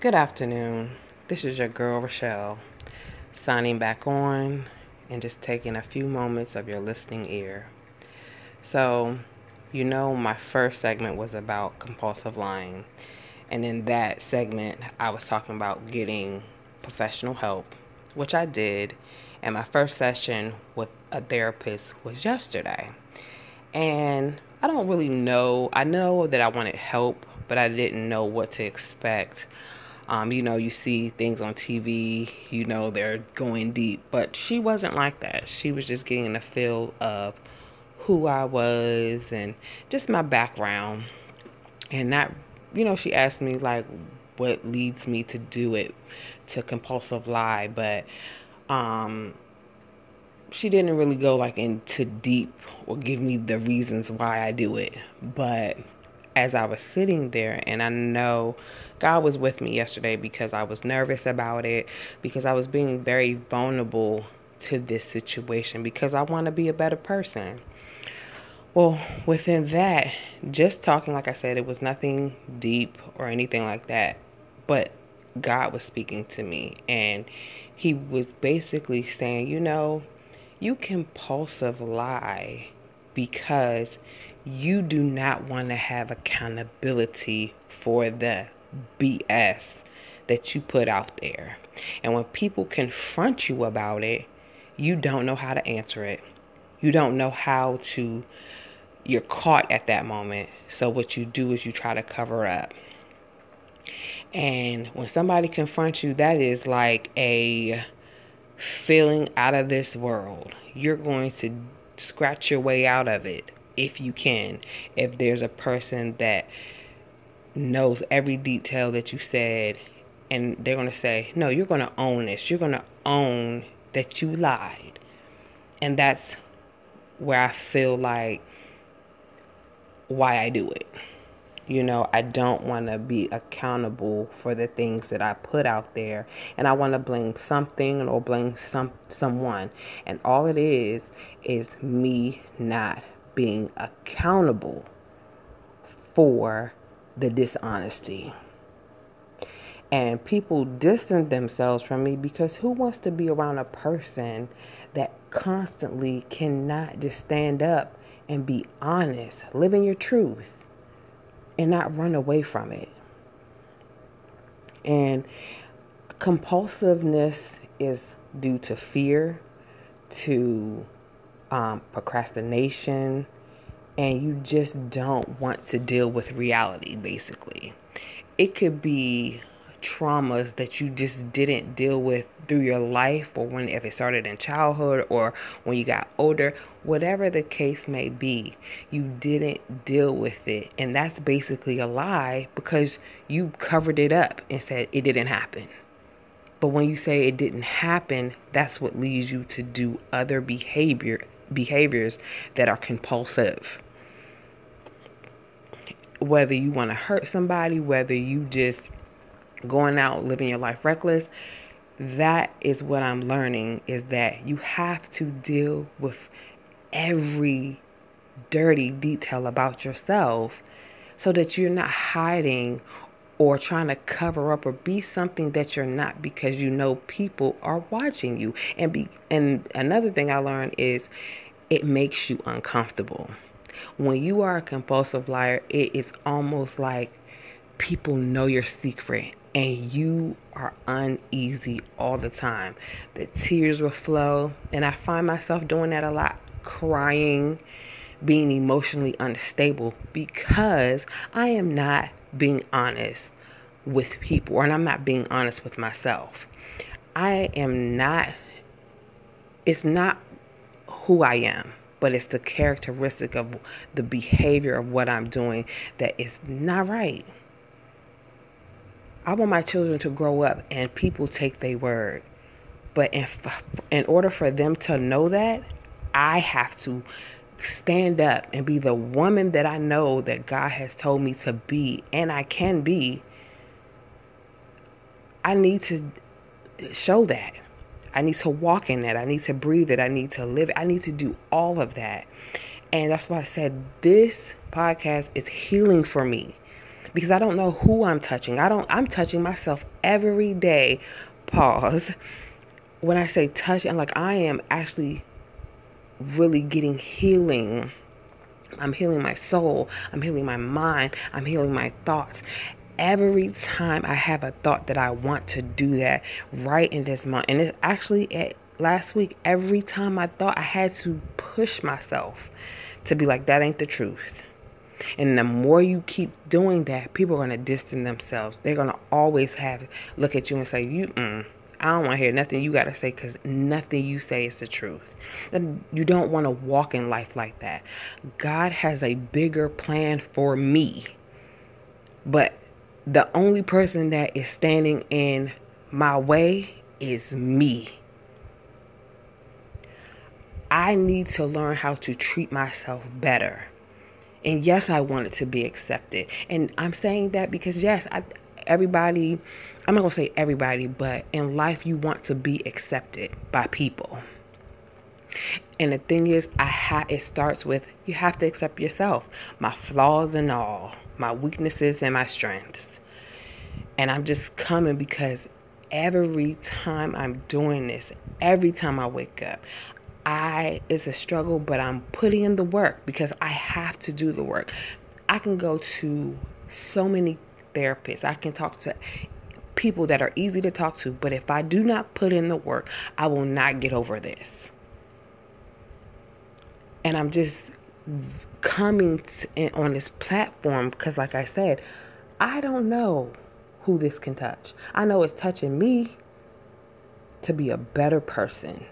Good afternoon. This is your girl Rochelle signing back on and just taking a few moments of your listening ear. So, you know, my first segment was about compulsive lying, and in that segment, I was talking about getting professional help, which I did, and my first session with a therapist was yesterday. And I don't really know, I know that I wanted help, but I didn't know what to expect um, you know, you see things on TV, you know, they're going deep, but she wasn't like that. She was just getting a feel of who I was and just my background. And not, you know, she asked me, like, what leads me to do it, to compulsive lie, but, um, she didn't really go like into deep or give me the reasons why I do it. But as I was sitting there, and I know God was with me yesterday because I was nervous about it, because I was being very vulnerable to this situation, because I want to be a better person. Well, within that, just talking, like I said, it was nothing deep or anything like that, but God was speaking to me, and He was basically saying, you know, you compulsive lie because you do not want to have accountability for the BS that you put out there. And when people confront you about it, you don't know how to answer it. You don't know how to, you're caught at that moment. So what you do is you try to cover up. And when somebody confronts you, that is like a feeling out of this world. You're going to scratch your way out of it if you can. If there's a person that knows every detail that you said and they're going to say, "No, you're going to own this. You're going to own that you lied." And that's where I feel like why I do it. You know, I don't want to be accountable for the things that I put out there, and I want to blame something or blame some someone. And all it is is me not being accountable for the dishonesty. And people distance themselves from me because who wants to be around a person that constantly cannot just stand up and be honest, live in your truth? and not run away from it. And compulsiveness is due to fear, to um, procrastination, and you just don't want to deal with reality, basically. It could be traumas that you just didn't deal with through your life or when if it started in childhood or when you got older whatever the case may be you didn't deal with it and that's basically a lie because you covered it up and said it didn't happen but when you say it didn't happen that's what leads you to do other behavior behaviors that are compulsive. Whether you want to hurt somebody whether you just going out living your life reckless that is what i'm learning is that you have to deal with every dirty detail about yourself so that you're not hiding or trying to cover up or be something that you're not because you know people are watching you and be and another thing i learned is it makes you uncomfortable when you are a compulsive liar it is almost like people know your secret and you are uneasy all the time. The tears will flow, and I find myself doing that a lot, crying, being emotionally unstable because I am not being honest with people, and I'm not being honest with myself. I am not, it's not who I am, but it's the characteristic of the behavior of what I'm doing that is not right. I want my children to grow up and people take their word. But in, in order for them to know that, I have to stand up and be the woman that I know that God has told me to be and I can be. I need to show that. I need to walk in that. I need to breathe it. I need to live it. I need to do all of that. And that's why I said this podcast is healing for me because I don't know who I'm touching. I don't I'm touching myself every day. Pause. When I say touch, I'm like I am actually really getting healing. I'm healing my soul. I'm healing my mind. I'm healing my thoughts. Every time I have a thought that I want to do that right in this month, and it's actually at last week, every time I thought I had to push myself to be like, that ain't the truth. And the more you keep doing that, people are going to distance themselves. They're going to always have look at you and say, "You, mm, I don't want to hear nothing you got to say because nothing you say is the truth." And you don't want to walk in life like that. God has a bigger plan for me, but the only person that is standing in my way is me. I need to learn how to treat myself better. And yes, I want it to be accepted. And I'm saying that because yes, I everybody I'm not gonna say everybody, but in life you want to be accepted by people. And the thing is, I ha- it starts with you have to accept yourself, my flaws and all, my weaknesses and my strengths. And I'm just coming because every time I'm doing this, every time I wake up, I it's a struggle, but I'm putting in the work because I have to do the work. I can go to so many therapists. I can talk to people that are easy to talk to, but if I do not put in the work, I will not get over this. And I'm just coming on this platform because like I said, I don't know who this can touch. I know it's touching me to be a better person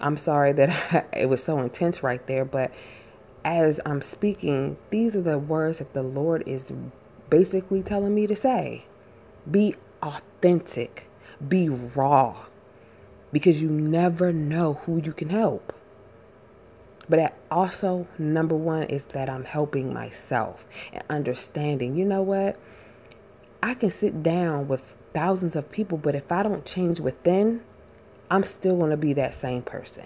I'm sorry that it was so intense right there, but as I'm speaking, these are the words that the Lord is basically telling me to say. Be authentic, be raw, because you never know who you can help. But also, number one is that I'm helping myself and understanding, you know what? I can sit down with thousands of people, but if I don't change within, I'm still going to be that same person.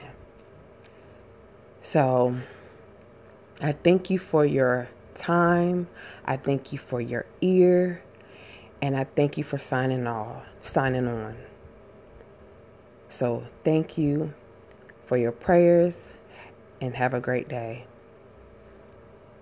So I thank you for your time. I thank you for your ear. And I thank you for signing on, signing on. So thank you for your prayers and have a great day.